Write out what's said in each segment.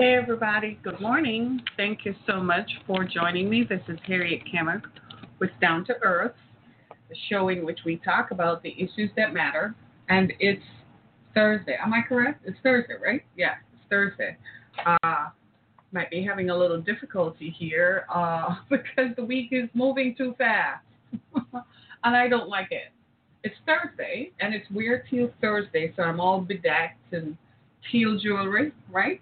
Hey everybody, good morning. Thank you so much for joining me. This is Harriet Kimmick with Down to Earth, the show in which we talk about the issues that matter. And it's Thursday. Am I correct? It's Thursday, right? Yeah, it's Thursday. Uh, might be having a little difficulty here uh, because the week is moving too fast. and I don't like it. It's Thursday, and it's Weird Teal Thursday, so I'm all bedecked and teal jewelry, right?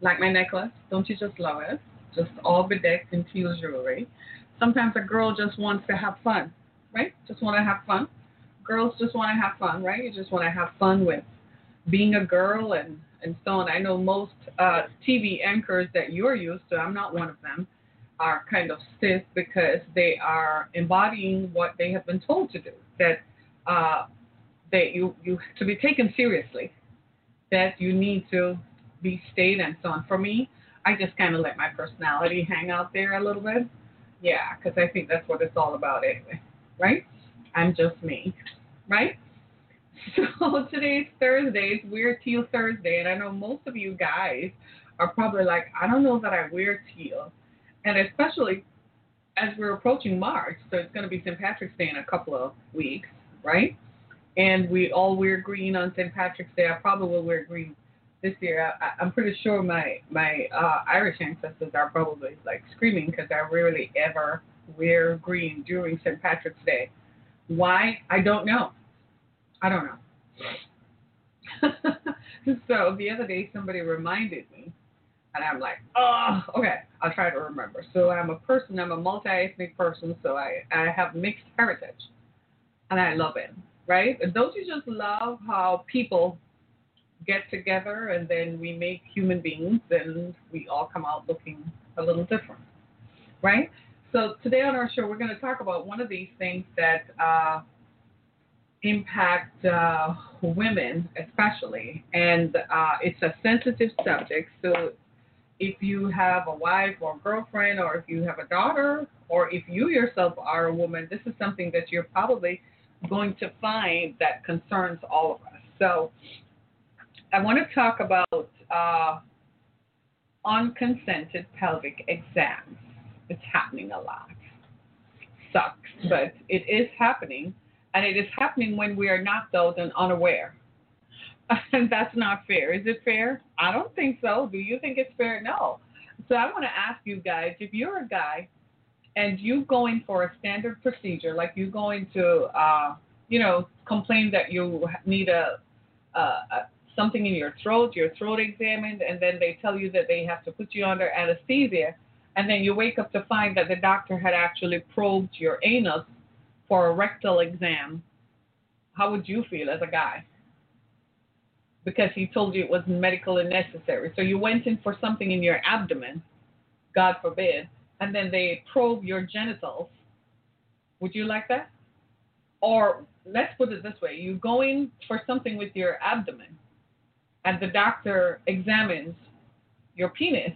Like my necklace. Don't you just love it? Just all bedecked in teal jewelry. Sometimes a girl just wants to have fun, right? Just want to have fun. Girls just want to have fun, right? You just want to have fun with being a girl and and so on. I know most uh, TV anchors that you're used to. I'm not one of them. Are kind of stiff because they are embodying what they have been told to do. That uh, that you you to be taken seriously. That you need to be state and so on. For me, I just kind of let my personality hang out there a little bit. Yeah, because I think that's what it's all about anyway, right? I'm just me, right? So today's Thursday. It's Weird Teal Thursday, and I know most of you guys are probably like, I don't know that I wear teal, and especially as we're approaching March, so it's going to be St. Patrick's Day in a couple of weeks, right? And we all wear green on St. Patrick's Day. I probably will wear green this year. I, I'm pretty sure my my uh, Irish ancestors are probably like screaming because I rarely ever wear green during St. Patrick's Day. Why? I don't know. I don't know. so the other day somebody reminded me, and I'm like, oh, okay, I'll try to remember. So I'm a person. I'm a multi-ethnic person. So I I have mixed heritage, and I love it. Right? Don't you just love how people get together and then we make human beings and we all come out looking a little different, right? So today on our show, we're going to talk about one of these things that uh, impact uh, women especially, and uh, it's a sensitive subject. So if you have a wife or a girlfriend, or if you have a daughter, or if you yourself are a woman, this is something that you're probably going to find that concerns all of us. So I want to talk about uh, unconsented pelvic exams. It's happening a lot. Sucks, but it is happening, and it is happening when we are not, though, then unaware. And that's not fair. Is it fair? I don't think so. Do you think it's fair? No. So I want to ask you guys if you're a guy and you going for a standard procedure, like you going to, uh, you know, complain that you need a, a, a something in your throat, your throat examined, and then they tell you that they have to put you under anesthesia, and then you wake up to find that the doctor had actually probed your anus for a rectal exam, how would you feel as a guy? Because he told you it was medically necessary. So you went in for something in your abdomen, God forbid, and then they probe your genitals. Would you like that? Or let's put it this way you go in for something with your abdomen and the doctor examines your penis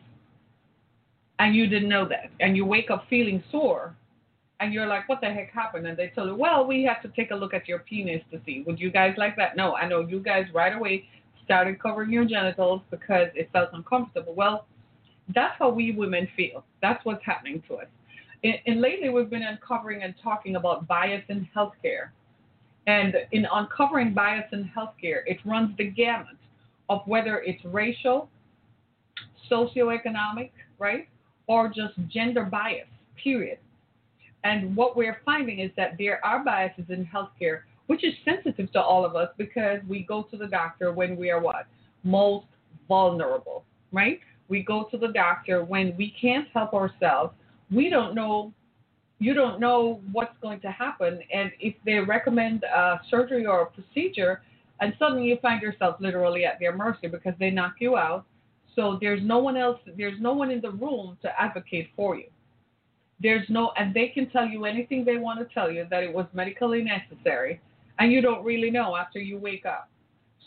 and you didn't know that and you wake up feeling sore and you're like what the heck happened? And they tell you well we have to take a look at your penis to see. Would you guys like that? No i know you guys right away started covering your genitals because it felt uncomfortable. Well that's how we women feel. That's what's happening to us. And, lately we've been uncovering and talking about bias in healthcare. And in uncovering bias in healthcare it runs the gamut of whether it's racial, socioeconomic, right, or just gender bias, period. And what we're finding is that there are biases in healthcare, which is sensitive to all of us because we go to the doctor when we are what? Most vulnerable, right? We go to the doctor when we can't help ourselves. We don't know you don't know what's going to happen. And if they recommend a surgery or a procedure, and suddenly you find yourself literally at their mercy because they knock you out. So there's no one else, there's no one in the room to advocate for you. There's no, and they can tell you anything they want to tell you that it was medically necessary, and you don't really know after you wake up.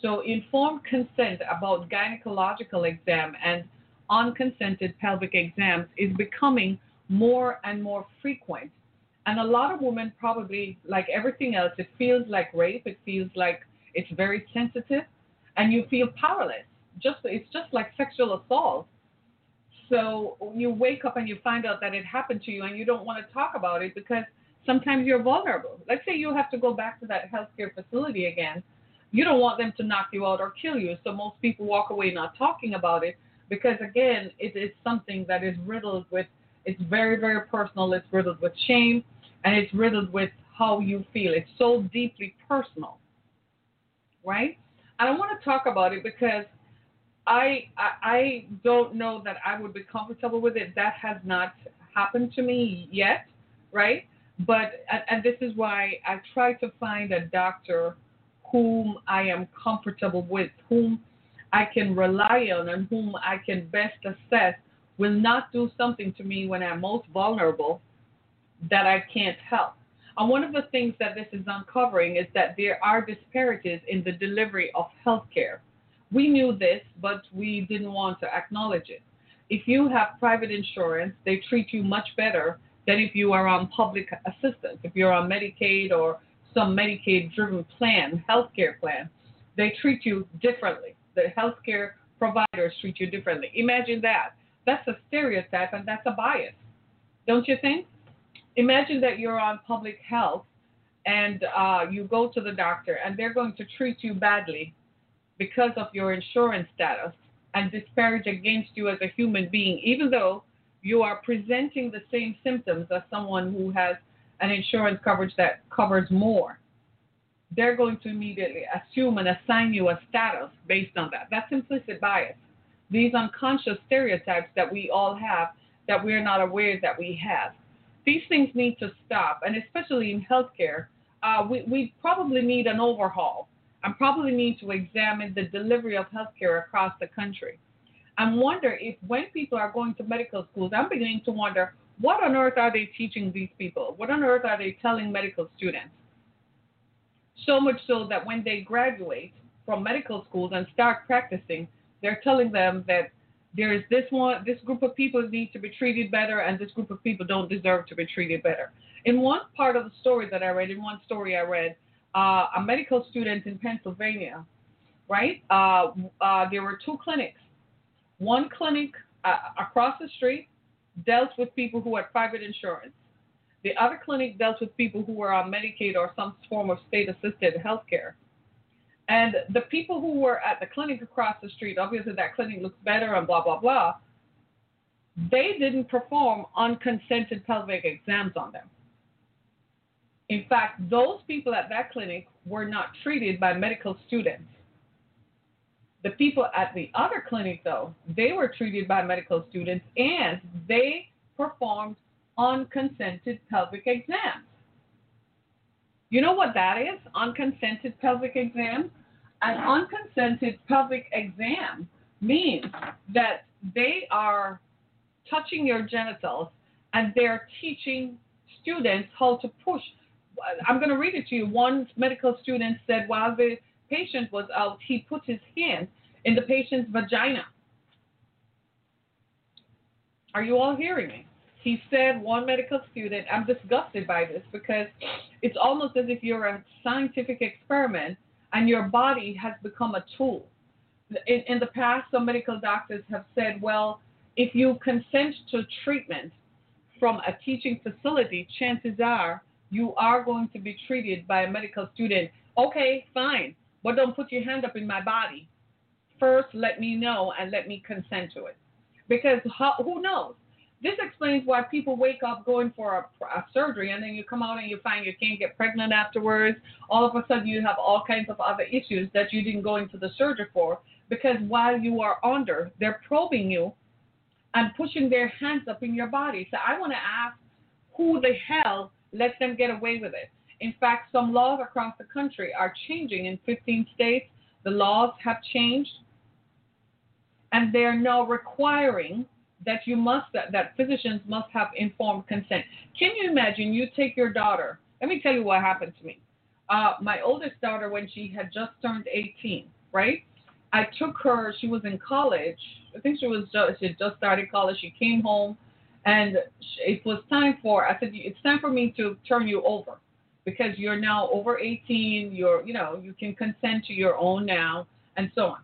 So informed consent about gynecological exam and unconsented pelvic exams is becoming more and more frequent. And a lot of women probably, like everything else, it feels like rape. It feels like it's very sensitive, and you feel powerless. Just it's just like sexual assault. So you wake up and you find out that it happened to you, and you don't want to talk about it because sometimes you're vulnerable. Let's say you have to go back to that healthcare facility again. You don't want them to knock you out or kill you. So most people walk away not talking about it because again, it is something that is riddled with. It's very very personal. It's riddled with shame, and it's riddled with how you feel. It's so deeply personal, right? I don't want to talk about it because I, I I don't know that I would be comfortable with it. That has not happened to me yet, right? But and, and this is why I try to find a doctor whom I am comfortable with, whom I can rely on, and whom I can best assess will not do something to me when I'm most vulnerable that I can't help. And one of the things that this is uncovering is that there are disparities in the delivery of healthcare. We knew this, but we didn't want to acknowledge it. If you have private insurance, they treat you much better than if you are on public assistance. If you're on Medicaid or some Medicaid driven plan, healthcare plan, they treat you differently. The healthcare providers treat you differently. Imagine that. That's a stereotype and that's a bias. Don't you think? Imagine that you're on public health and uh, you go to the doctor and they're going to treat you badly because of your insurance status and disparage against you as a human being, even though you are presenting the same symptoms as someone who has an insurance coverage that covers more. They're going to immediately assume and assign you a status based on that. That's implicit bias. These unconscious stereotypes that we all have that we're not aware that we have. These things need to stop, and especially in healthcare, uh, we, we probably need an overhaul and probably need to examine the delivery of healthcare across the country and wonder if when people are going to medical schools, I'm beginning to wonder what on earth are they teaching these people? What on earth are they telling medical students? So much so that when they graduate from medical schools and start practicing, they're telling them that there is this one, this group of people need to be treated better, and this group of people don't deserve to be treated better. In one part of the story that I read, in one story I read, uh, a medical student in Pennsylvania, right? Uh, uh, there were two clinics. One clinic uh, across the street dealt with people who had private insurance. The other clinic dealt with people who were on Medicaid or some form of state assisted health care. And the people who were at the clinic across the street, obviously that clinic looks better and blah, blah, blah, they didn't perform unconsented pelvic exams on them. In fact, those people at that clinic were not treated by medical students. The people at the other clinic, though, they were treated by medical students and they performed unconsented pelvic exams. You know what that is? Unconsented pelvic exam? An unconsented pelvic exam means that they are touching your genitals and they're teaching students how to push. I'm going to read it to you. One medical student said while the patient was out, he put his hand in the patient's vagina. Are you all hearing me? He said, one medical student, I'm disgusted by this because it's almost as if you're a scientific experiment and your body has become a tool. In, in the past, some medical doctors have said, well, if you consent to treatment from a teaching facility, chances are you are going to be treated by a medical student. Okay, fine, but don't put your hand up in my body. First, let me know and let me consent to it. Because how, who knows? This explains why people wake up going for a, a, surgery and then you come out and you find you can't get pregnant afterwards. All of a sudden, you have all kinds of other issues that you didn't go into the surgery for because while you are under, they're probing you and pushing their hands up in your body. So I want to ask who the hell let them get away with it? In fact, some laws across the country are changing in 15 states. The laws have changed, and they're now requiring that you must that, that physicians must have informed consent. Can you imagine? You take your daughter. Let me tell you what happened to me. Uh, my oldest daughter, when she had just turned 18, right? I took her. She was in college. I think she was just, she had just started college. She came home, and it was time for. I said, "It's time for me to turn you over, because you're now over 18. You're, you know, you can consent to your own now, and so on."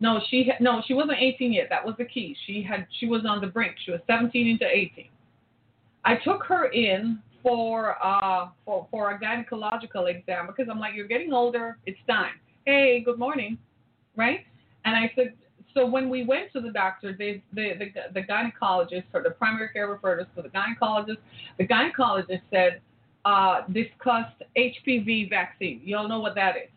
No, she had, no, she wasn't 18 yet. That was the key. She had she was on the brink. She was 17 into 18. I took her in for uh for for a gynecological exam because I'm like, you're getting older. It's time. Hey, good morning, right? And I said, so when we went to the doctor, the, the the gynecologist for the primary care referred us to the gynecologist. The gynecologist said, uh, discussed HPV vaccine. You all know what that is.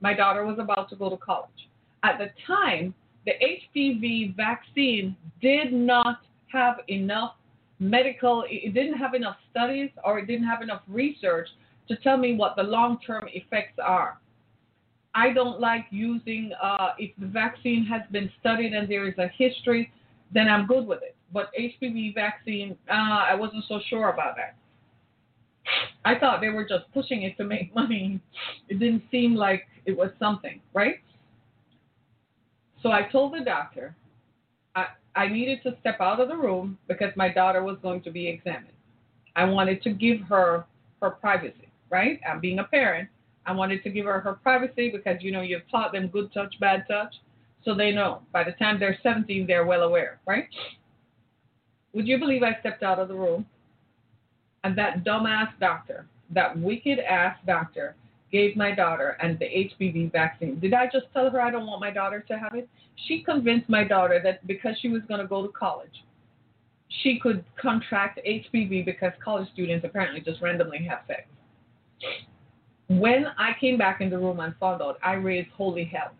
My daughter was about to go to college at the time, the HPV vaccine did not have enough medical, it didn't have enough studies or it didn't have enough research to tell me what the long term effects are. I don't like using, uh, if the vaccine has been studied and there is a history, then I'm good with it. But HPV vaccine, uh, I wasn't so sure about that. I thought they were just pushing it to make money. It didn't seem like it was something, right? So I told the doctor I, I needed to step out of the room because my daughter was going to be examined. I wanted to give her her privacy, right? I'm being a parent. I wanted to give her her privacy because you know you've taught them good touch, bad touch, so they know. By the time they're 17, they're well aware, right? Would you believe I stepped out of the room and that dumbass doctor, that wicked ass doctor, gave my daughter and the HPV vaccine. Did I just tell her I don't want my daughter to have it? She convinced my daughter that because she was going to go to college, she could contract HPV because college students apparently just randomly have sex. When I came back in the room and found out, I raised holy hell.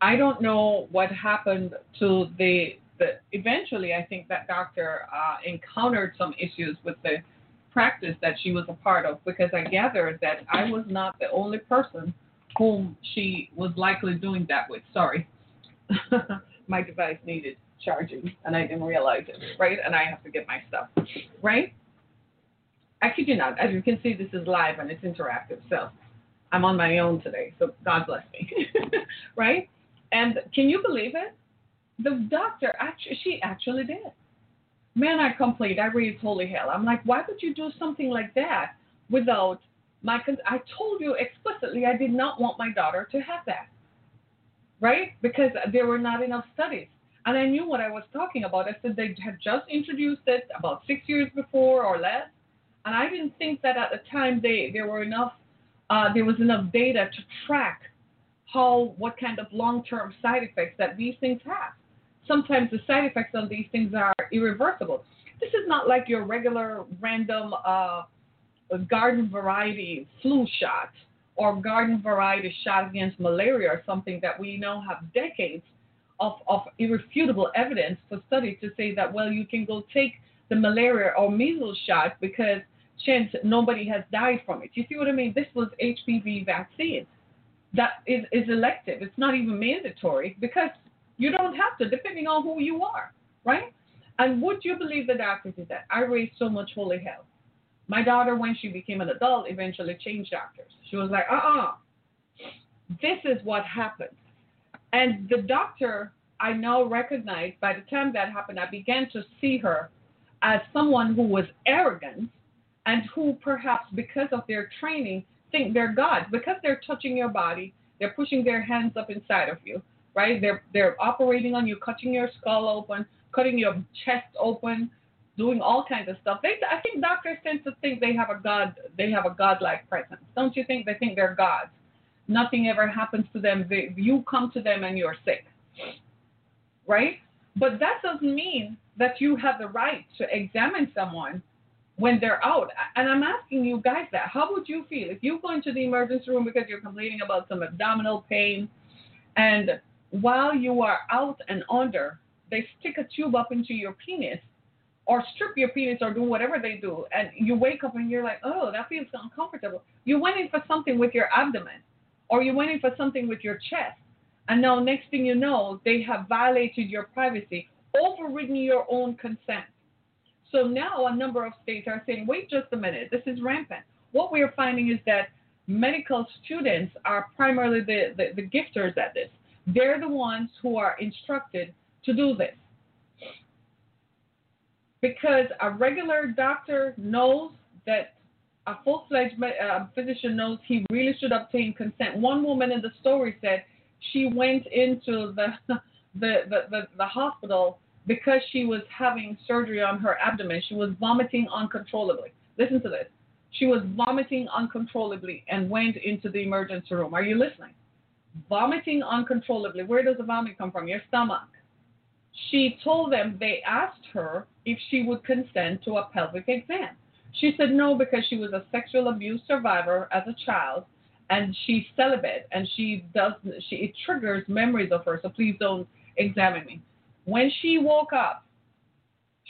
I don't know what happened to the, the eventually, I think that doctor uh, encountered some issues with the practice that she was a part of because I gathered that I was not the only person whom she was likely doing that with. Sorry. my device needed charging and I didn't realize it, right? And I have to get my stuff, right? I kid you not. As you can see, this is live and it's interactive. So I'm on my own today. So God bless me, right? And can you believe it? The doctor actually, she actually did man, I complained. I raised holy hell. I'm like, why would you do something like that without my? I told you explicitly I did not want my daughter to have that, right? Because there were not enough studies, and I knew what I was talking about. I said they had just introduced it about six years before or less, and I didn't think that at the time they there were enough. Uh, there was enough data to track how what kind of long-term side effects that these things have sometimes the side effects of these things are irreversible. This is not like your regular random uh, garden variety flu shot or garden variety shot against malaria or something that we now have decades of, of irrefutable evidence for studies to say that, well, you can go take the malaria or measles shot because chance nobody has died from it. You see what I mean? This was HPV vaccine. That is, is elective. It's not even mandatory because you don't have to, depending on who you are, right? And would you believe the doctor did that? I raised so much holy hell. My daughter, when she became an adult, eventually changed doctors. She was like, uh uh-uh. uh this is what happened. And the doctor, I now recognize by the time that happened, I began to see her as someone who was arrogant and who perhaps because of their training think they're God. Because they're touching your body, they're pushing their hands up inside of you right? They're they're operating on you, cutting your skull open, cutting your chest open, doing all kinds of stuff. They I think doctors tend to think they have a god they have a godlike presence. Don't you think they think they're gods? Nothing ever happens to them. They, you come to them and you're sick. Right? But that doesn't mean that you have the right to examine someone when they're out. And I'm asking you guys that. How would you feel if you go into the emergency room because you're complaining about some abdominal pain and while you are out and under, they stick a tube up into your penis. or strip your penis or do whatever they do, and you wake up and you're like, oh, that feels uncomfortable. You went in for something with your abdomen, or you went in for something with your chest, and now next thing you know, they have violated your privacy, overridden your own consent. So now a number of states are saying, wait just a minute, this is rampant. What we are finding is that medical students are primarily the, the, the gifters at this. They're the ones who are instructed to do this because a regular doctor knows that a full-fledged uh, physician knows he really should obtain consent. One woman in the story said she went into the the, the, the, the hospital because she was having surgery on her abdomen. She was vomiting uncontrollably. Listen to this. She was vomiting uncontrollably and went into the emergency room. Are you listening? Vomiting uncontrollably. Where does the vomit come from? Your stomach she told them they asked her if she would consent to a pelvic exam. She said no because she was a sexual abuse survivor as a child and she's celibate and she does she it triggers memories of her so please don't examine me. When she woke up,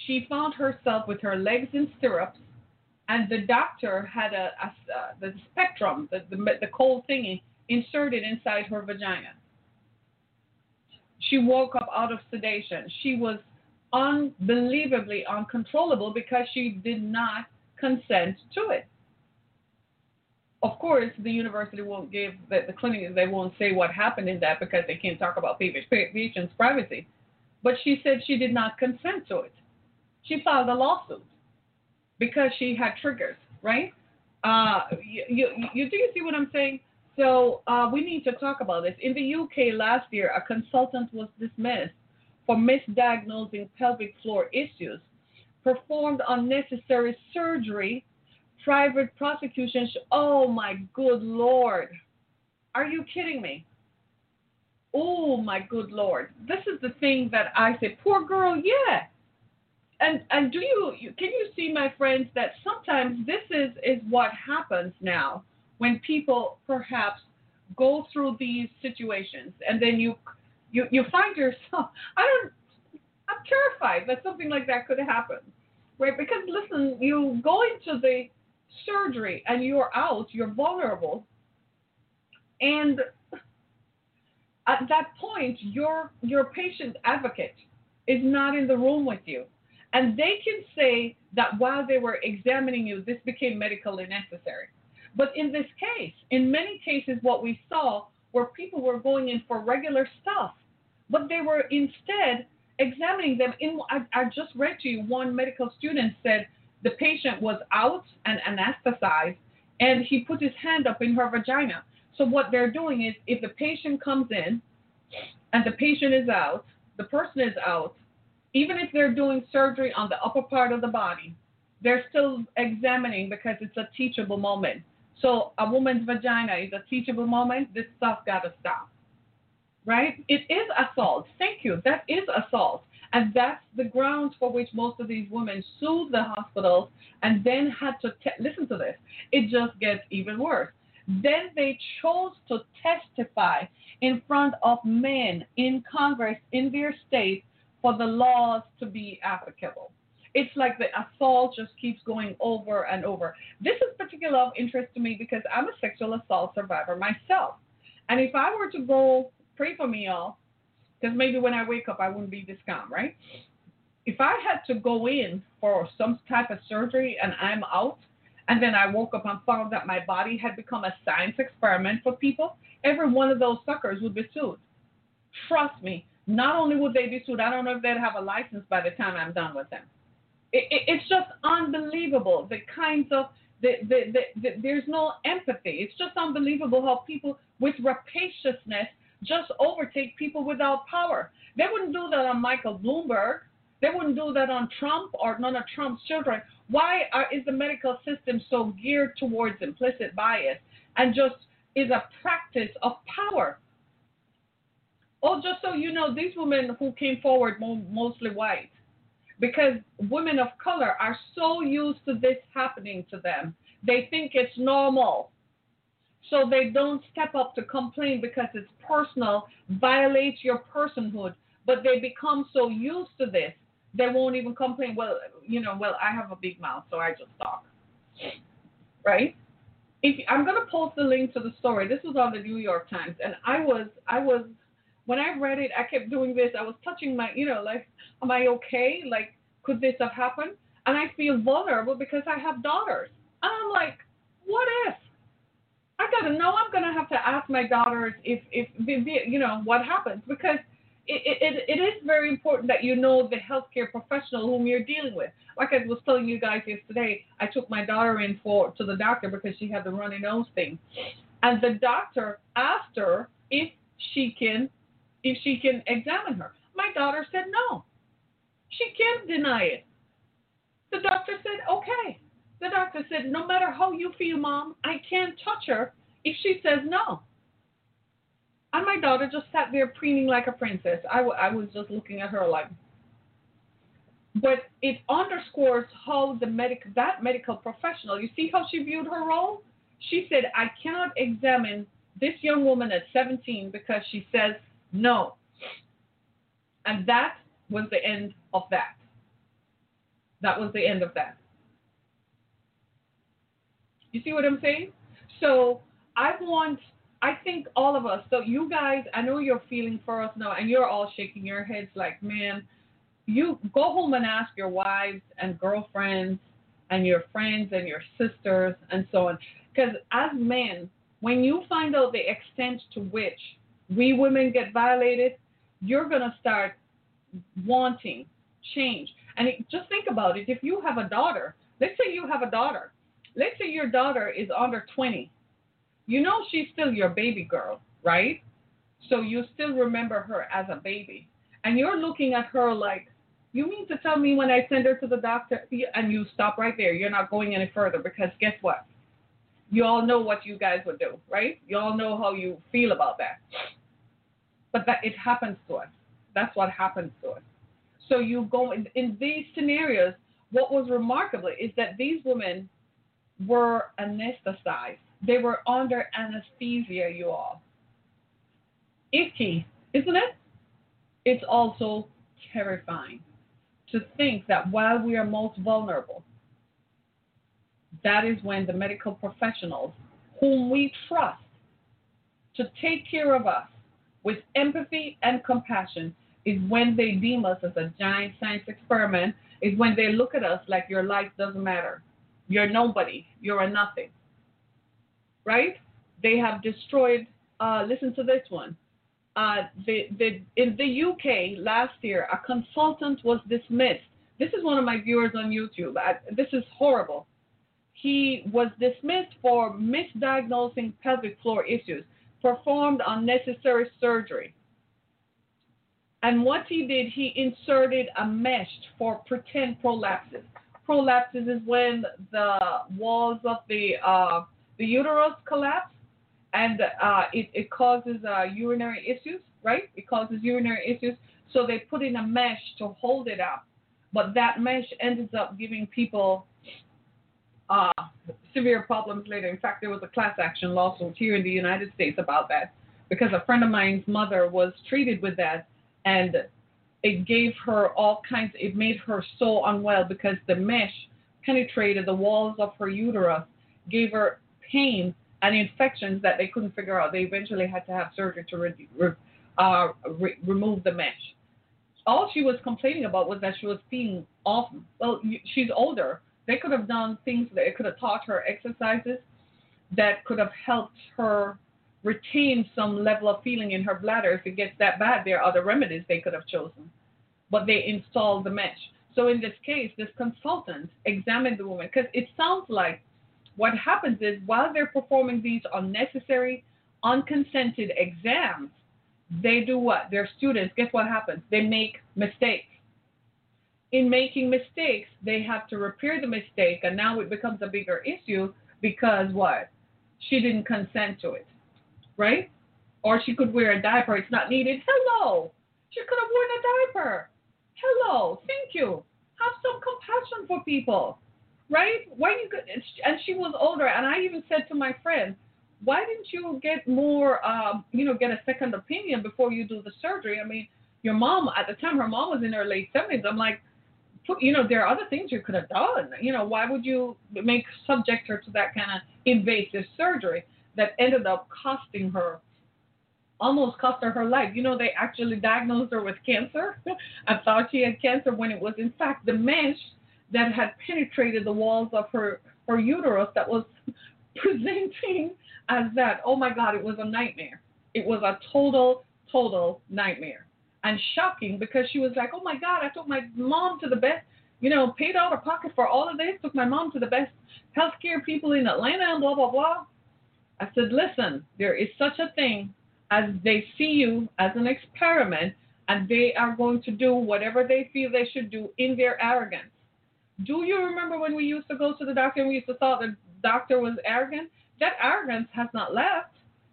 she found herself with her legs in stirrups and the doctor had a, a, a the speculum the, the the cold thingy inserted inside her vagina. She woke up out of sedation. She was unbelievably uncontrollable because she did not consent to it. Of course, the university won't give the, the clinic, they won't say what happened in that because they can't talk about patient's privacy. But she said she did not consent to it. She filed a lawsuit because she had triggers, right? Uh, you, you, you, do you see what I'm saying? So uh, we need to talk about this. In the UK last year, a consultant was dismissed for misdiagnosing pelvic floor issues, performed unnecessary surgery, private prosecution. Oh my good lord. Are you kidding me? Oh my good lord. This is the thing that I say, poor girl, yeah. And and do you can you see my friends that sometimes this is is what happens now when people perhaps go through these situations and then you you you find yourself I don't I'm terrified that something like that could happen. Right? Because listen, you go into the surgery and you're out, you're vulnerable. And at that point your your patient advocate is not in the room with you. And they can say that while they were examining you, this became medically necessary. But in this case, in many cases, what we saw were people were going in for regular stuff, but they were instead examining them. In I, I just read to you one medical student said the patient was out and anesthetized, and he put his hand up in her vagina. So what they're doing is, if the patient comes in, and the patient is out, the person is out, even if they're doing surgery on the upper part of the body, they're still examining because it's a teachable moment. So a woman's vagina is a teachable moment. This stuff got to stop. Right? It is assault. Thank you. That is assault. And that's the grounds for which most of these women sued the hospitals and then had to te- listen to this. It just gets even worse. Then they chose to testify in front of men in Congress in their state for the laws to be applicable it's like the assault just keeps going over and over. This is particular of interest to me because I'm a sexual assault survivor myself. And if I were to go, pray for me, y'all, because maybe when I wake up, I wouldn't be this calm, right? If I had to go in for some type of surgery and I'm out, and then I woke up and found that my body had become a science experiment for people, every one of those suckers would be sued. Trust me, not only would they be sued, I don't know if they'd have a license by the time I'm done with them it, it, it's just unbelievable the kinds of the, the, the, the, there's no empathy. It's just unbelievable how people with rapaciousness just overtake people without power. They wouldn't do that on Michael Bloomberg. They wouldn't do that on Trump or none of Trump's children. Why are, is the medical system so geared towards implicit bias and just is a practice of power? Oh, just so you know, these women who came forward, mostly white, because women of color are so used to this happening to them. They think it's normal. So they don't step up to complain because it's personal, violates your personhood, but they become so used to this they won't even complain. Well, you know, well, I have a big mouth, so I just talk. Right? If I'm gonna post the link to the story. This was on the New York Times, and I was, I was, when I read it, I kept doing this. I was touching my, you know, like, am I okay? Like, could this have happened? And I feel vulnerable because I have daughters. And I'm like, what if? I gotta know. I'm gonna have to ask my daughters if, if, you know, what happens because it, it, it is very important that you know the healthcare professional whom you're dealing with. Like I was telling you guys yesterday, I took my daughter in for to the doctor because she had the runny nose thing, and the doctor asked her if she can if she can examine her. My daughter said no. She can't deny it. The doctor said okay. The doctor said no matter how you feel, mom, I can't touch her if she says no. And my daughter just sat there preening like a princess. I, w- I was just looking at her like. But it underscores how the medic that medical professional. You see how she viewed her role. She said, "I cannot examine this young woman at 17 because she says no." And that was the end of that. That was the end of that. You see what I'm saying? So I want I think all of us, so you guys, I know you're feeling for us now, and you're all shaking your heads like, man, you go home and ask your wives and girlfriends and your friends and your sisters and so on. Because as men, when you find out the extent to which we women get violated, you're going to start wanting change. And it, just think about it. If you have a daughter, let's say you have a daughter, let's say your daughter is under 20 you know she's still your baby girl, right? So you still remember her as a baby. And you're looking at her like, you mean to tell me when I send her to the doctor, and you stop right there, you're not going any further because guess what? You all know what you guys would do, right? You all know how you feel about that. But that it happens to us. That's what happens to us. So you go in, in these scenarios. What was remarkable is that these women were anesthetized they were under anesthesia, you all. Icky, isn't it? It's also terrifying to think that while we are most vulnerable, that is when the medical professionals, whom we trust to take care of us with empathy and compassion, is when they deem us as a giant science experiment, is when they look at us like your life doesn't matter. You're nobody. You're a nothing right? They have destroyed. Uh, listen to this one. Uh, the, the, in the UK last year, a consultant was dismissed. This is one of my viewers on YouTube. I, this is horrible. He was dismissed for misdiagnosing pelvic floor issues, performed unnecessary surgery. And what he did, he inserted a mesh for pretend prolapses. Prolapses is when the walls of the uh, the uterus collapse and uh, it, it causes uh, urinary issues, right? It causes urinary issues. So they put in a mesh to hold it up. But that mesh ends up giving people uh, severe problems later. In fact, there was a class action lawsuit here in the United States about that because a friend of mine's mother was treated with that and it gave her all kinds, it made her so unwell because the mesh penetrated the walls of her uterus, gave her pain and infections that they couldn't figure out. They eventually had to have surgery to re- re- uh, re- remove the mesh. All she was complaining about was that she was feeling off. Well, she's older. They could have done things. They could have taught her exercises that could have helped her retain some level of feeling in her bladder. If it gets that bad, there are other remedies they could have chosen. But they installed the mesh. So in this case, this consultant examined the woman because it sounds like what happens is while they're performing these unnecessary, unconsented exams, they do what? Their students, guess what happens? They make mistakes. In making mistakes, they have to repair the mistake, and now it becomes a bigger issue because what? She didn't consent to it, right? Or she could wear a diaper, it's not needed. Hello! She could have worn a diaper. Hello, thank you. Have some compassion for people right? Why you could, and she was older, and I even said to my friend, why didn't you get more, um, you know, get a second opinion before you do the surgery? I mean, your mom at the time, her mom was in her late seventies. I'm like, you know, there are other things you could have done. You know, why would you make subject her to that kind of invasive surgery that ended up costing her, almost cost her her life? You know, they actually diagnosed her with cancer. I thought she had cancer when it was in fact the mesh that had penetrated the walls of her her uterus that was presenting as that. Oh my God, it was a nightmare. It was a total, total nightmare and shocking because she was like, oh my God, I took my mom to the best, you know, paid out of pocket for all of this, took my mom to the best healthcare people in Atlanta and blah, blah, blah. I said, listen, there is such a thing as they see you as an experiment and they are going to do whatever they feel they should do in their arrogance. Do you remember when we used to go to the doctor and we used to thought the doctor was arrogant? That arrogance has not left.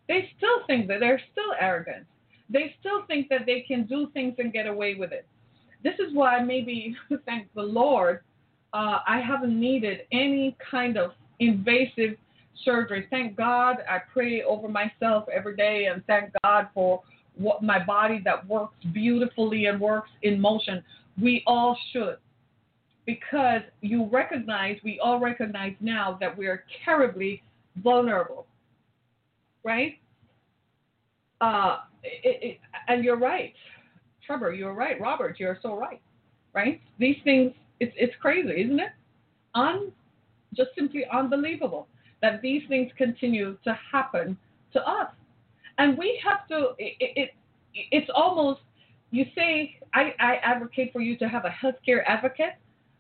They still think that they're still arrogant they still think that they can do things and get away with it. This is why maybe, thank the Lord, uh, I haven't needed any kind of invasive surgery. Thank God I pray over myself every day and thank God for what my body that works beautifully and works in motion. We all should. Because you recognize, we all recognize now that we are terribly vulnerable. Right? Uh, it, and you're right, Trevor. You're right, Robert. You're so right. Right? These things. It's it's crazy, isn't it? Un, just simply unbelievable that these things continue to happen to us, and we have to. It, it it's almost. You say I, I advocate for you to have a healthcare advocate,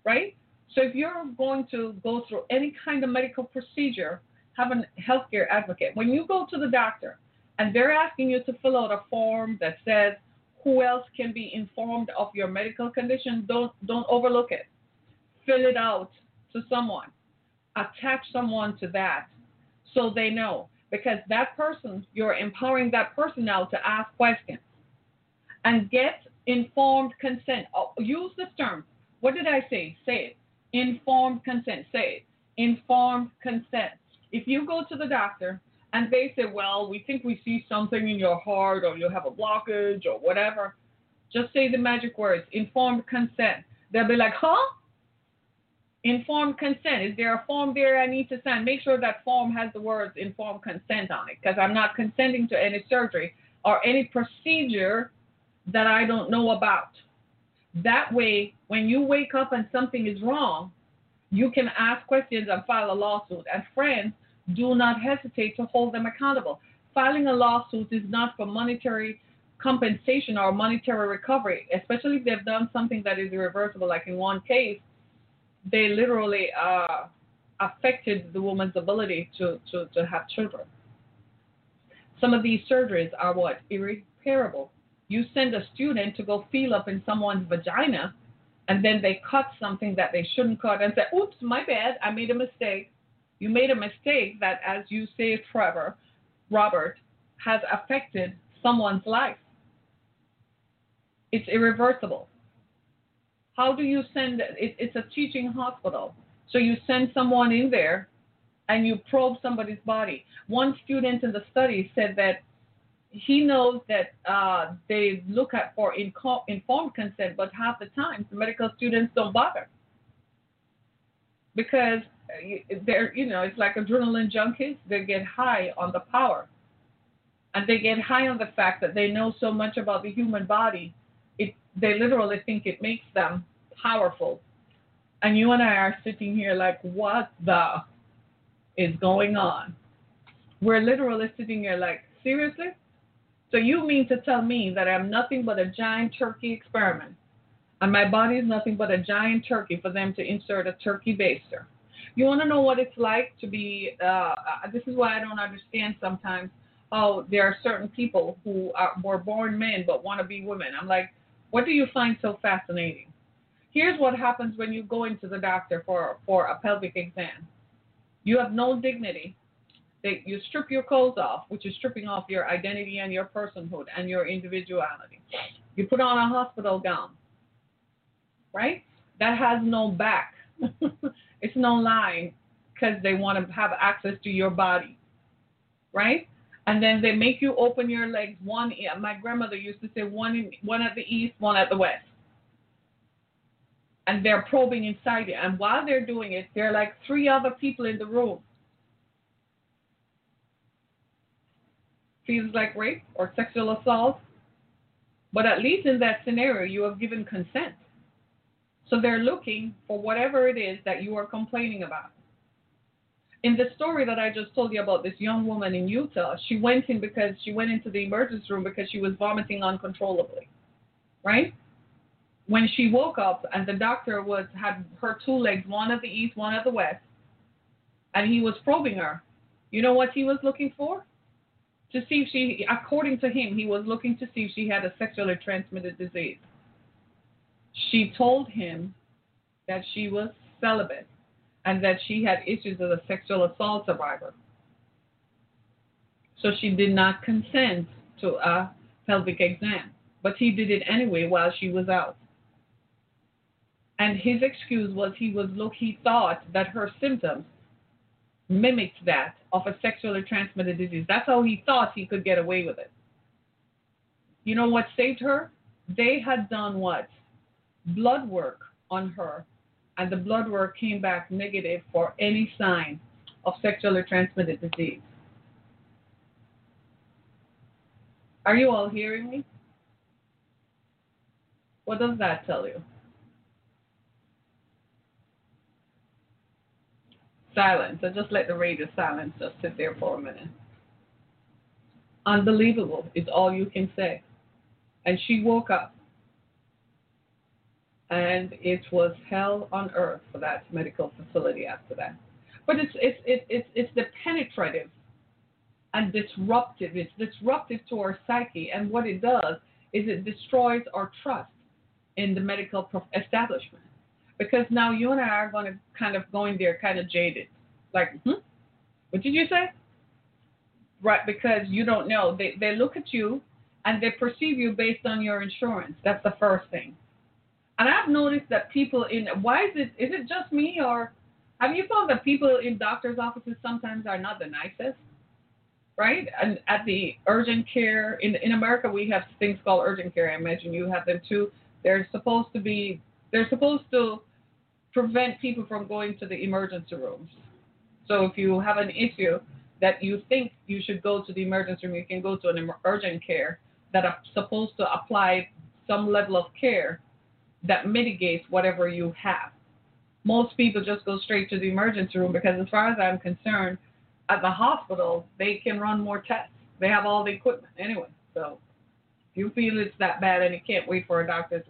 right? So if you're going to go through any kind of medical procedure, have a healthcare advocate. When you go to the doctor, and they're asking you to fill out a form that says who else can be informed of your medical condition. Don't don't overlook it. Fill it out to someone. Attach someone to that so they know because that person you're empowering that person now to ask questions and get informed consent. Oh, use this term. What did I say? Say it. Informed consent. Say it. Informed consent. If you go to the doctor and they say, well, we think we see something in your heart or you have a blockage or whatever, just say the magic words, informed consent. They'll be like, huh? Informed consent. Is there a form there I need to sign? Make sure that form has the words informed consent on it because I'm not consenting to any surgery or any procedure that I don't know about. That way, when you wake up and something is wrong, you can ask questions and file a lawsuit. And friends, do not hesitate to hold them accountable. Filing a lawsuit is not for monetary compensation or monetary recovery, especially if they've done something that is irreversible. Like in one case, they literally uh, affected the woman's ability to, to, to have children. Some of these surgeries are what? Irreparable. You send a student to go feel up in someone's vagina, and then they cut something that they shouldn't cut and say, oops, my bad, I made a mistake. You made a mistake that, as you say, Trevor, Robert, has affected someone's life. It's irreversible. How do you send it? It's a teaching hospital. So you send someone in there and you probe somebody's body. One student in the study said that he knows that uh, they look at for informed consent, but half the time the medical students don't bother because Uh, they're you know it's like adrenaline junkies. They get high on the power, and they get high on the fact that they know so much about the human body. It they literally think it makes them powerful, and you and I are sitting here like, what the is going on? We're literally sitting here like, seriously? So you mean to tell me that I'm nothing but a giant turkey experiment? And my body is nothing but a giant turkey for them to insert a turkey baster. You want to know what it's like to be. Uh, this is why I don't understand sometimes. Oh, there are certain people who are, were born men but want to be women. I'm like, what do you find so fascinating? Here's what happens when you go into the doctor for for a pelvic exam. You have no dignity. They, you strip your clothes off, which is stripping off your identity and your personhood and your individuality. You put on a hospital gown right? That has no back. it's no line because they want to have access to your body, right? And then they make you open your legs. One, my grandmother used to say one, in, one at the east, one at the west. and they're probing inside you. And while they're doing it, there are like three other people in the room. Feels like rape or sexual assault. But at least in that scenario, you have given consent. So they're looking for whatever it is that you are complaining about. In the story that I just told you about this young woman in Utah, she went in because she went into the emergency room because she was vomiting uncontrollably. Right? When she woke up and the doctor was had her two legs, one at the east, one at the west, and he was probing her. You know what he was looking for? To see if she according to him, he was looking to see if she had a sexually transmitted disease. She told him that she was celibate and that she had issues as a sexual assault survivor. So she did not consent to a pelvic exam, but he did it anyway while she was out. And his excuse was he was look he thought that her symptoms mimicked that of a sexually transmitted disease. That's how he thought he could get away with it. You know what saved her? They had done what? Blood work on her and the blood work came back negative for any sign of sexually transmitted disease. Are you all hearing me? What does that tell you? Silence. So just let the radio silence just sit there for a minute. Unbelievable is all you can say. And she woke up and it was hell on earth for that medical facility after that. But it's it's it's it's, it's the penetrative and disruptive. It's disruptive to our psyche, and what it does is it destroys our trust in the medical establishment. Because now you and I are going to kind of go in there kind of jaded, like, hmm? what did you say? Right, because you don't know. They they look at you and they perceive you based on your insurance. That's the first thing. And I've noticed that people in why is it is it just me or have you found that people in doctors' offices sometimes are not the nicest? Right? And at the urgent care in in America we have things called urgent care. I imagine you have them too. They're supposed to be they're supposed to prevent people from going to the emergency rooms. So if you have an issue that you think you should go to the emergency room, you can go to an urgent care that are supposed to apply some level of care that mitigates whatever you have. Most people just go straight to the emergency room because, as far as I'm concerned, at the hospital, they can run more tests. They have all the equipment anyway. So if you feel it's that bad and you can't wait for a doctor,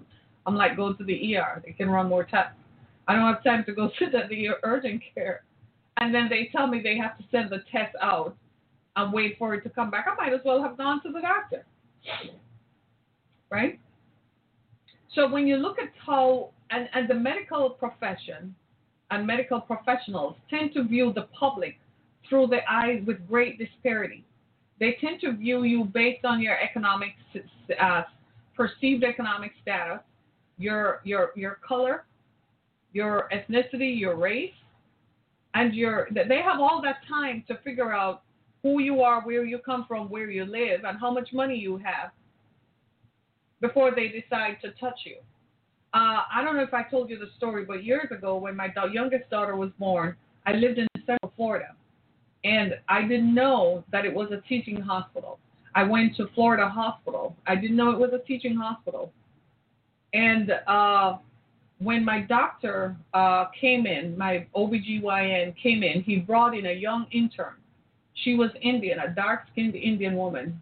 I'm like, go to the ER. They can run more tests. I don't have time to go sit at the urgent care. And then they tell me they have to send the test out and wait for it to come back. I might as well have gone to the doctor. Right? So when you look at how, and, and the medical profession and medical professionals tend to view the public through the eyes with great disparity. They tend to view you based on your economic, uh, perceived economic status, your, your, your color, your ethnicity, your race, and your, they have all that time to figure out who you are, where you come from, where you live, and how much money you have before they decide to touch you. Uh, I don't know if I told you the story, but years ago, when my da- youngest daughter was born, I lived in Central Florida, and I didn't know that it was a teaching hospital. I went to Florida Hospital. I didn't know it was a teaching hospital. And uh, when my doctor uh, came in, my OBGYN came in, he brought in a young intern. She was Indian, a dark skinned Indian woman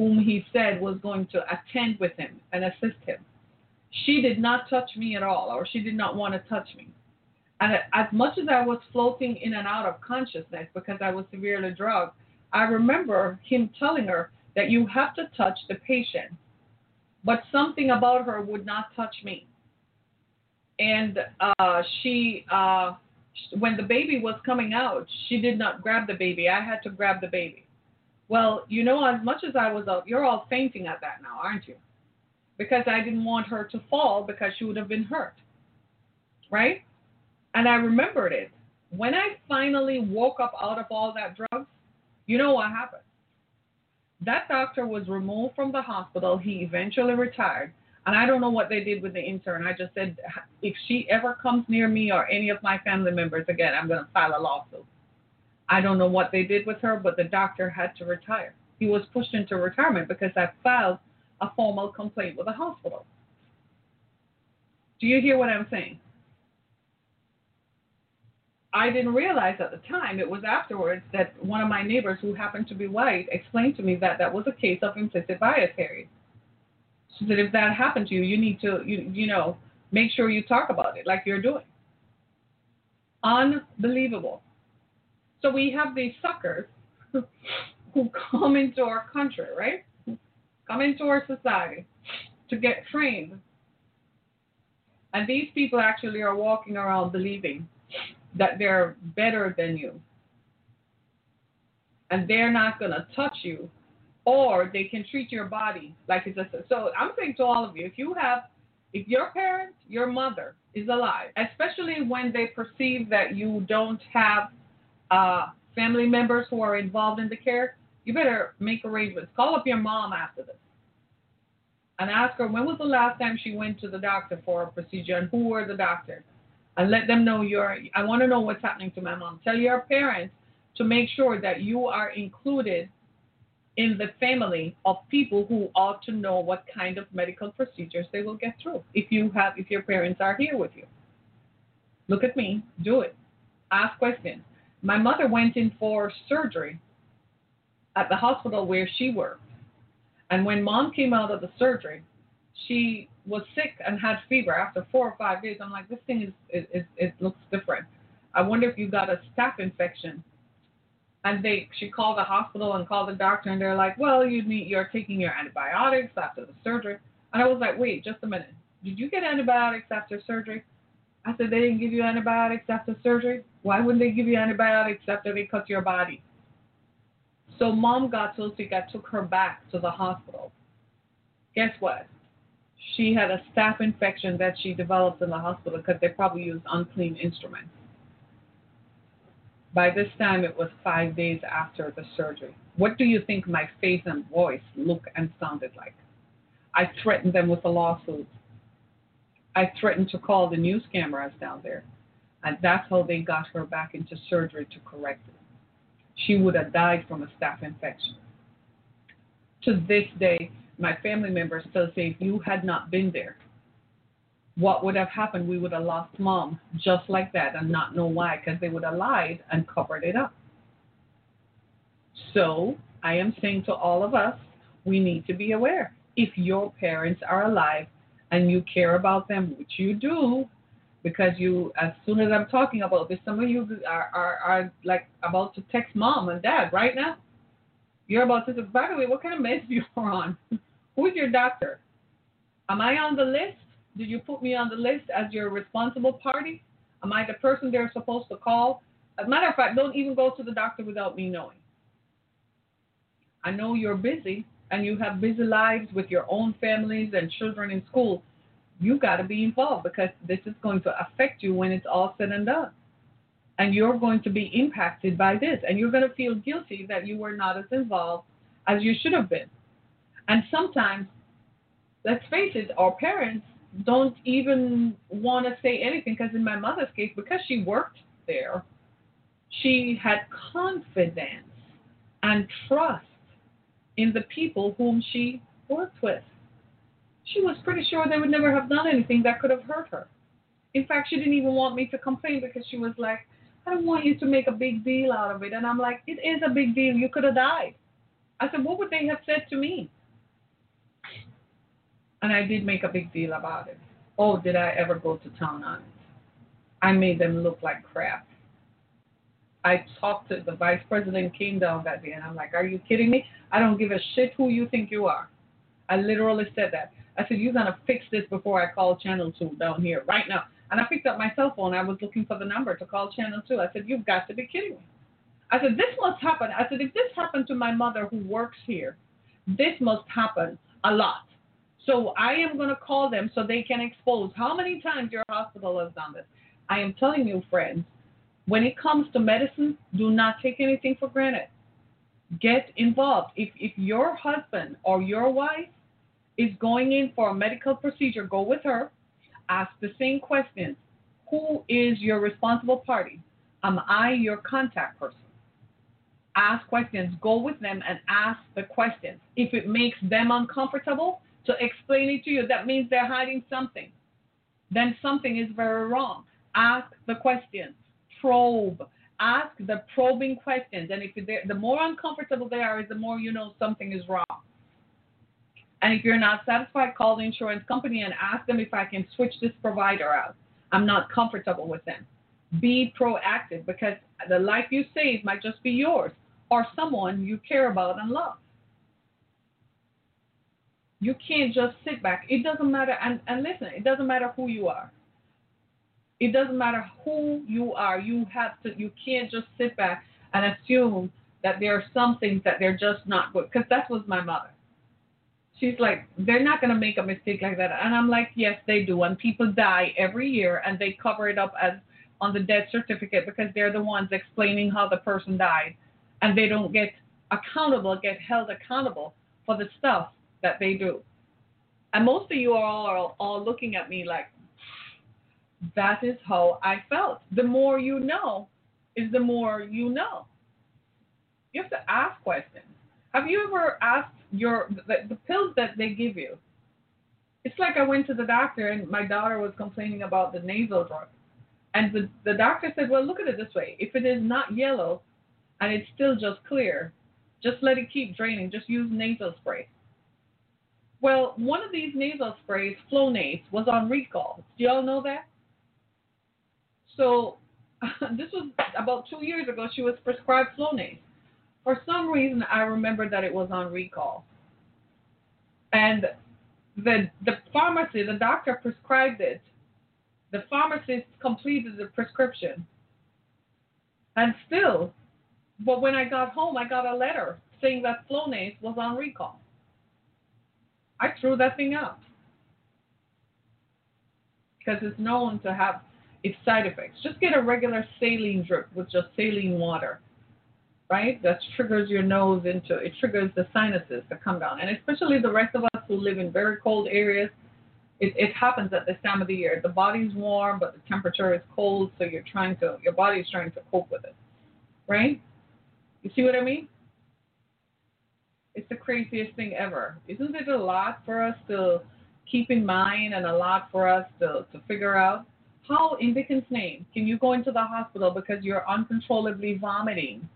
whom he said was going to attend with him and assist him. She did not touch me at all, or she did not want to touch me. And as much as I was floating in and out of consciousness because I was severely drugged, I remember him telling her that you have to touch the patient. But something about her would not touch me. And uh, she, uh, when the baby was coming out, she did not grab the baby. I had to grab the baby. Well, you know, as much as I was up, you're all fainting at that now, aren't you? Because I didn't want her to fall because she would have been hurt. Right? And I remembered it. When I finally woke up out of all that drugs, you know what happened? That doctor was removed from the hospital. He eventually retired. And I don't know what they did with the intern. I just said, if she ever comes near me or any of my family members again, I'm going to file a lawsuit. I don't know what they did with her, but the doctor had to retire. He was pushed into retirement because I filed a formal complaint with the hospital. Do you hear what I'm saying? I didn't realize at the time, it was afterwards that one of my neighbors who happened to be white explained to me that that was a case of implicit bias, Harry. So that if that happened to you, you need to, you, you know, make sure you talk about it like you're doing. Unbelievable. So we have these suckers who come into our country, right? Come into our society to get trained. And these people actually are walking around believing that they're better than you. And they're not going to touch you, or they can treat your body like it's a. So I'm saying to all of you, if you have, if your parent, your mother is alive, especially when they perceive that you don't have uh, family members who are involved in the care, you better make arrangements. Call up your mom after this and ask her when was the last time she went to the doctor for a procedure and who were the doctors and let them know you're I want to know what's happening to my mom. Tell your parents to make sure that you are included in the family of people who ought to know what kind of medical procedures they will get through if you have if your parents are here with you. Look at me, do it. Ask questions. My mother went in for surgery at the hospital where she worked. And when mom came out of the surgery, she was sick and had fever after four or five days. I'm like, this thing is, is, is it looks different. I wonder if you got a staph infection. And they, she called the hospital and called the doctor, and they're like, well, you need, you're taking your antibiotics after the surgery. And I was like, wait, just a minute. Did you get antibiotics after surgery? I said, they didn't give you antibiotics after surgery. Why wouldn't they give you antibiotics after they cut your body? So mom got so sick, I took her back to the hospital. Guess what? she had a staph infection that she developed in the hospital because they probably used unclean instruments. By this time, it was five days after the surgery. What do you think my face and voice, look, and sounded like? I threatened them with a lawsuit. I threatened to call the news cameras down there. And that's how they got her back into surgery to correct it. She would have died from a staph infection. To this day, my family members still say, if you had not been there, what would have happened? We would have lost mom just like that and not know why, because they would have lied and covered it up. So I am saying to all of us, we need to be aware. If your parents are alive and you care about them, which you do, because you, as soon as I'm talking about this, some of you are, are, are like about to text mom and dad right now. You're about to say, by the way, what kind of meds you are on? Who's your doctor? Am I on the list? Did you put me on the list as your responsible party? Am I the person they're supposed to call? As a matter of fact, don't even go to the doctor without me knowing. I know you're busy and you have busy lives with your own families and children in school. You got to be involved because this is going to affect you when it's all said and done. And you're going to be impacted by this. And you're going to feel guilty that you were not as involved as you should have been. And sometimes, let's face it, our parents don't even want to say anything because in my mother's case, because she worked there, she had confidence and trust in the people whom she worked with. She was pretty sure they would never have done anything that could have hurt her. In fact, she didn't even want me to complain because she was like, I don't want you to make a big deal out of it. And I'm like, it is a big deal. You could have died. I said, what would they have said to me? And I did make a big deal about it. Oh, did I ever go to town on it? I made them look like crap. I talked to the vice president came down that day and I'm like, Are you kidding me? I don't give a shit who you think you are. I literally said that. I said, You're gonna fix this before I call channel two down here right now. And I picked up my cell phone. I was looking for the number to call channel two. I said, You've got to be kidding me. I said, This must happen. I said, if this happened to my mother who works here, this must happen a lot. So I am to call them so they can expose how many times your hospital has done this. I am telling you, friends, when it comes to medicine, do not take anything for granted. Get involved. If, if your husband or your wife is going in for a medical procedure, go with her. Ask the same questions. Who is your responsible party? Am I your contact person? Ask questions. Go with them and ask the questions. If it makes them uncomfortable to explain it to you, that means they're hiding something. Then something is very wrong. Ask the questions. Probe. Ask the probing questions. And if the more uncomfortable they are, is the more you know something is wrong. And if you're not satisfied, call the insurance company and ask them if I can switch this provider out. I'm not comfortable with them. Be proactive because the life you save might just be yours or someone you care about and love. You can't just sit back. It doesn't matter. And, and listen, it doesn't matter who you are. It doesn't matter who you are. You have to. You can't just sit back and assume that there are some things that they're just not good. Because that was my mother. She's like, they're not going to make a mistake like that. And I'm like, yes, they do. And people die every year, and they cover it up as on the death certificate because they're the ones explaining how the person died, and they don't get accountable, get held accountable for the stuff that they do. And most of you all are all looking at me like, that is how I felt. The more you know is the more you know. You have to ask questions. Have you ever asked your the, the pills that they give you? It's like I went to the doctor and my daughter was complaining about the nasal drug. And the, the doctor said, Well, look at it this way. If it is not yellow and it's still just clear, just let it keep draining. Just use nasal spray. Well, one of these nasal sprays, Flonase, was on recall. Do y'all know that? So this was about two years ago. She was prescribed Flonase. For some reason, I remember that it was on recall. And the the pharmacy, the doctor prescribed it. The pharmacist completed the prescription. And still, but when I got home, I got a letter saying that Flonase was on recall. I threw that thing out because it's known to have its side effects. Just get a regular saline drip with just saline water, right? That triggers your nose into it triggers the sinuses to come down, and especially the rest of us who live in very cold areas. It, it happens at this time of the year. The body's warm, but the temperature is cold, so you're trying to your body's trying to cope with it, right? You see what I mean? It's the craziest thing ever. Isn't it a lot for us to keep in mind and a lot for us to, to figure out? How, in Dickens' name, can you go into the hospital because you're uncontrollably vomiting?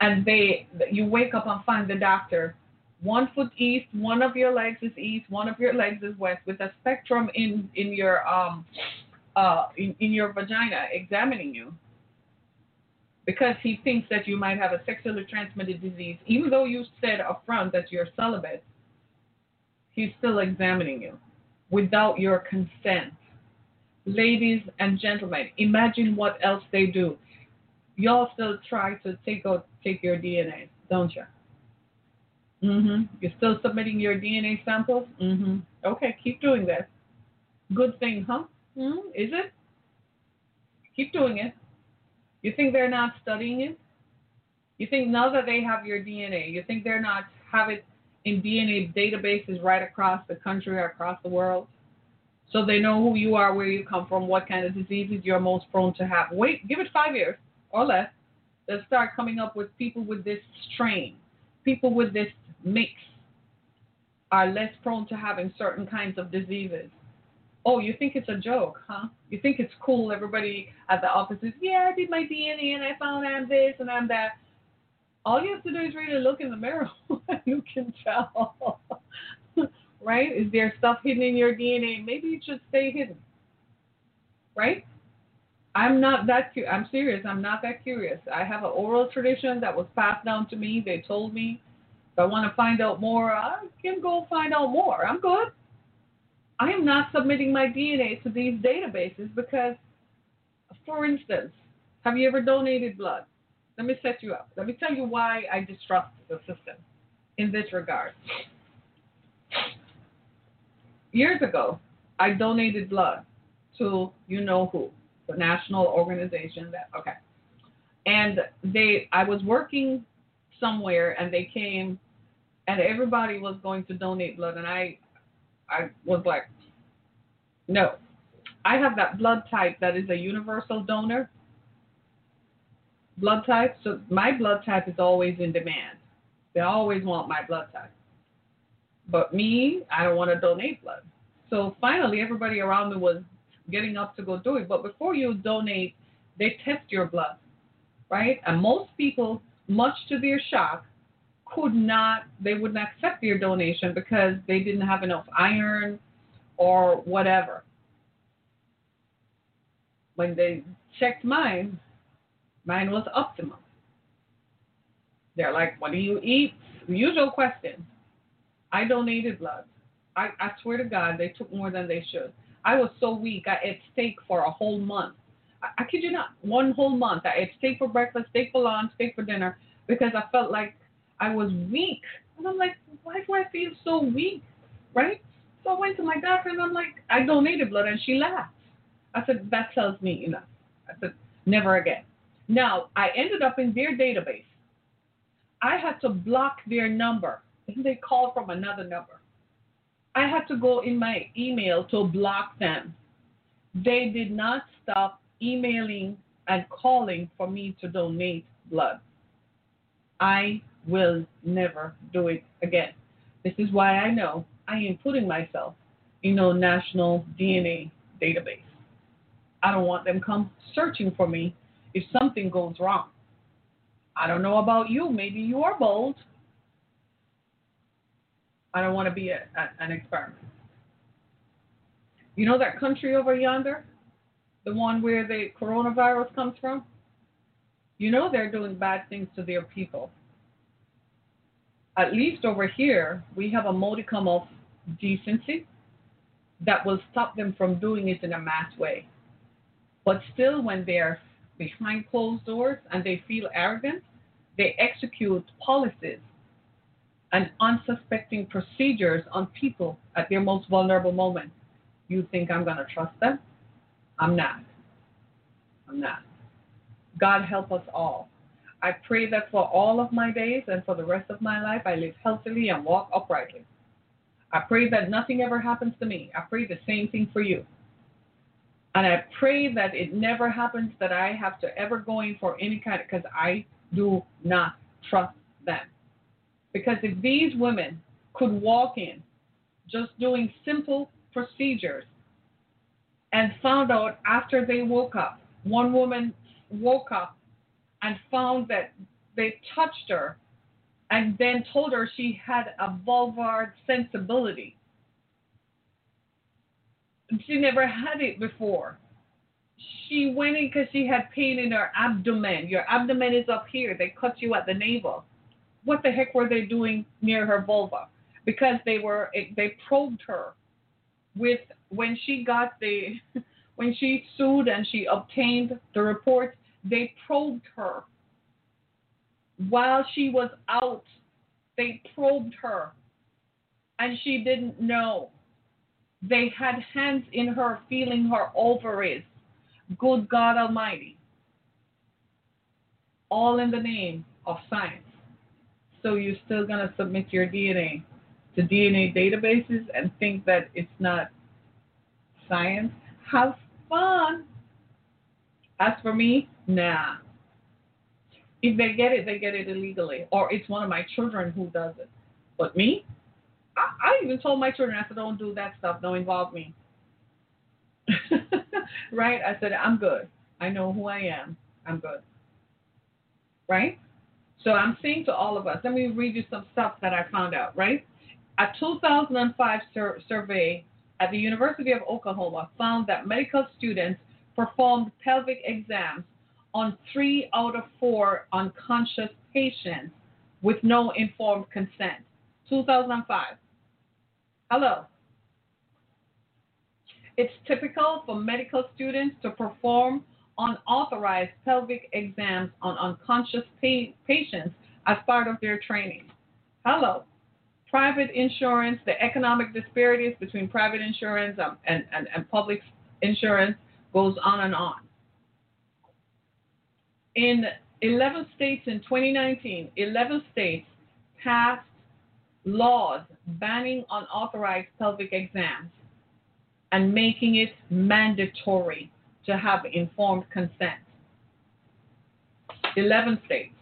And they, you wake up and find the doctor one foot east, one of your legs is east, one of your legs is west, with a speculum in in your um uh in, in your vagina examining you because he thinks that you might have a sexually transmitted disease, even though you said up front that you're celibate, he's still examining you without your consent. Ladies and gentlemen, imagine what else they do. Y'all still try to take out take your DNA, don't you? Mm-hmm. You're still submitting your DNA samples? Mm-hmm. Okay, keep doing that. Good thing, huh? Mm, is it? Keep doing it. You think they're not studying it? You think now that they have your DNA, you think they're not have it in DNA databases right across the country or across the world? So they know who you are, where you come from, what kind of diseases you're most prone to have. Wait, give it five years or less. They'll start coming up with people with this strain, people with this mix are less prone to having certain kinds of diseases. Oh, you think it's a joke, huh? You think it's cool? Everybody at the office is, yeah, I did my DNA and I found I'm this and I'm that. All you have to do is really look in the mirror. you can tell, right? Is there stuff hidden in your DNA? Maybe it should stay hidden, right? I'm not that. Cu- I'm serious. I'm not that curious. I have an oral tradition that was passed down to me. They told me if I want to find out more, I can go find out more. I'm good. I am not submitting my DNA to these databases because, for instance, have you ever donated blood? Let me set you up. Let me tell you why I distrust the system in this regard. Years ago, I donated blood to you know who, the national organization that okay. And they I was working somewhere and they came and everybody was going to donate blood, and I, I was like, no, I have that blood type that is a universal donor blood type. So my blood type is always in demand. They always want my blood type. But me, I don't want to donate blood. So finally, everybody around me was getting up to go do it. But before you donate, they test your blood, right? And most people, much to their shock, could not, they wouldn't accept your donation because they didn't have enough iron or whatever. When they checked mine, mine was optimum. They're like, what do you eat? Usual question. I donated blood. I, I swear to God, they took more than they should. I was so weak. I ate steak for a whole month. I, I kid you not, one whole month. I ate steak for breakfast, steak for lunch, steak for dinner because I felt like I was weak. And I'm like, why do I feel so weak? Right? So I went to my doctor and I'm like, I donated blood. And she laughed. I said, that tells me enough. I said, never again. Now, I ended up in their database. I had to block their number. They called from another number. I had to go in my email to block them. They did not stop emailing and calling for me to donate blood. I will never do it again. This is why I know I am putting myself in a national DNA database. I don't want them come searching for me if something goes wrong. I don't know about you. Maybe you are bold. I don't want to be a, a, an experiment. You know that country over yonder? The one where the coronavirus comes from? You know they're doing bad things to their people. At least over here, we have a modicum of decency that will stop them from doing it in a mass way. But still, when they're behind closed doors and they feel arrogant, they execute policies and unsuspecting procedures on people at their most vulnerable moment. You think I'm going to trust them? I'm not. I'm not. God help us all. I pray that for all of my days and for the rest of my life, I live healthily and walk uprightly. I pray that nothing ever happens to me. I pray the same thing for you. And I pray that it never happens that I have to ever go in for any kind because I do not trust them. Because if these women could walk in just doing simple procedures and found out after they woke up, one woman woke up and found that they touched her and then told her she had a vulvar sensibility she never had it before. She went in because she had pain in her abdomen. Your abdomen is up here. They cut you at the navel. What the heck were they doing near her vulva? Because they were they probed her with when she got the when she sued and she obtained the report, they probed her while she was out. They probed her and she didn't know. They had hands in her feeling her ovaries. Good God Almighty. All in the name of science. So you're still going to submit your DNA to DNA databases and think that it's not science? Have fun. As for me, nah. If they get it, they get it illegally. Or it's one of my children who does it. But me, I, I even told my children, I said, don't do that stuff. Don't involve me. right? I said, I'm good. I know who I am. I'm good. Right? So I'm saying to all of us, let me read you some stuff that I found out, right? A 2005 sur- survey at the University of Oklahoma found that medical students performed pelvic exams on three out of four unconscious patients with no informed consent. 2005. Hello. It's typical for medical students to perform unauthorized pelvic exams on unconscious pa- patients as part of their training. Hello. Private insurance, the economic disparities between private insurance and, and, and public insurance goes on and on. In 11 states in 2019, 11 states passed laws banning unauthorized pelvic exams and making it mandatory to have informed consent. 11 states.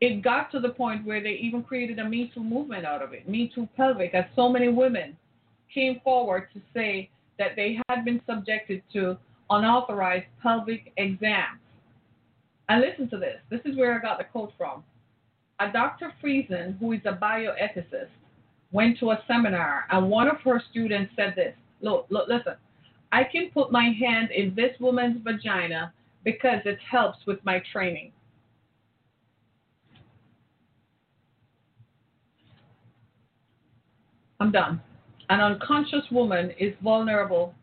It got to the point where they even created a Me Too movement out of it, Me Too pelvic, as so many women came forward to say that they had been subjected to unauthorized pelvic exams. And listen to this. This is where I got the quote from. A Dr. Friesen, who is a bioethicist, went to a seminar, and one of her students said this. Look, look, listen. I can put my hand in this woman's vagina because it helps with my training. I'm done. An unconscious woman is vulnerable,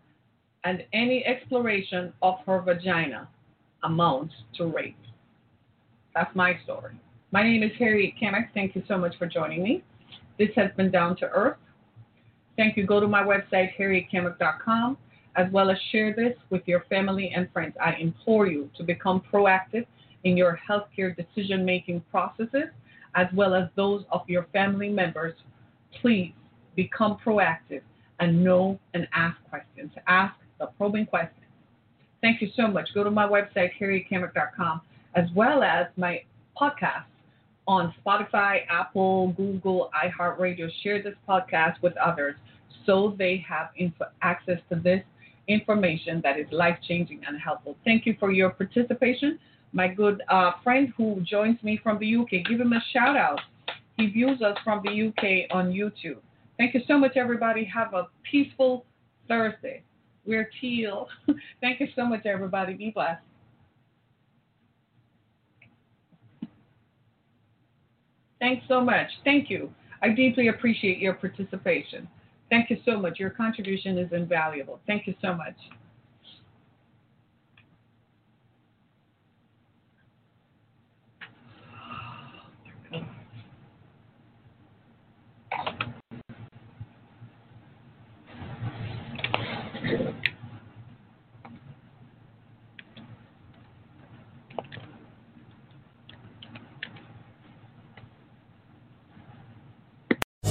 and any exploration of her vagina amounts to rape. That's my story. My name is Harriet Kamek. Thank you so much for joining me. This has been Down to Earth. Thank you. Go to my website, harrietkamek.com, as well as share this with your family and friends. I implore you to become proactive in your healthcare decision making processes, as well as those of your family members. Please become proactive and know and ask questions. Ask the probing questions. Thank you so much. Go to my website, harrietkamek.com, as well as my podcast on Spotify, Apple, Google, iHeartRadio. Share this podcast with others so they have info- access to this information that is life changing and helpful. Thank you for your participation. My good uh, friend who joins me from the UK, give him a shout out. He views us from the UK on YouTube. Thank you so much, everybody. Have a peaceful Thursday. We're teal. Thank you so much, everybody. Be blessed. Thanks so much. Thank you. I deeply appreciate your participation. Thank you so much. Your contribution is invaluable. Thank you so much.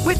With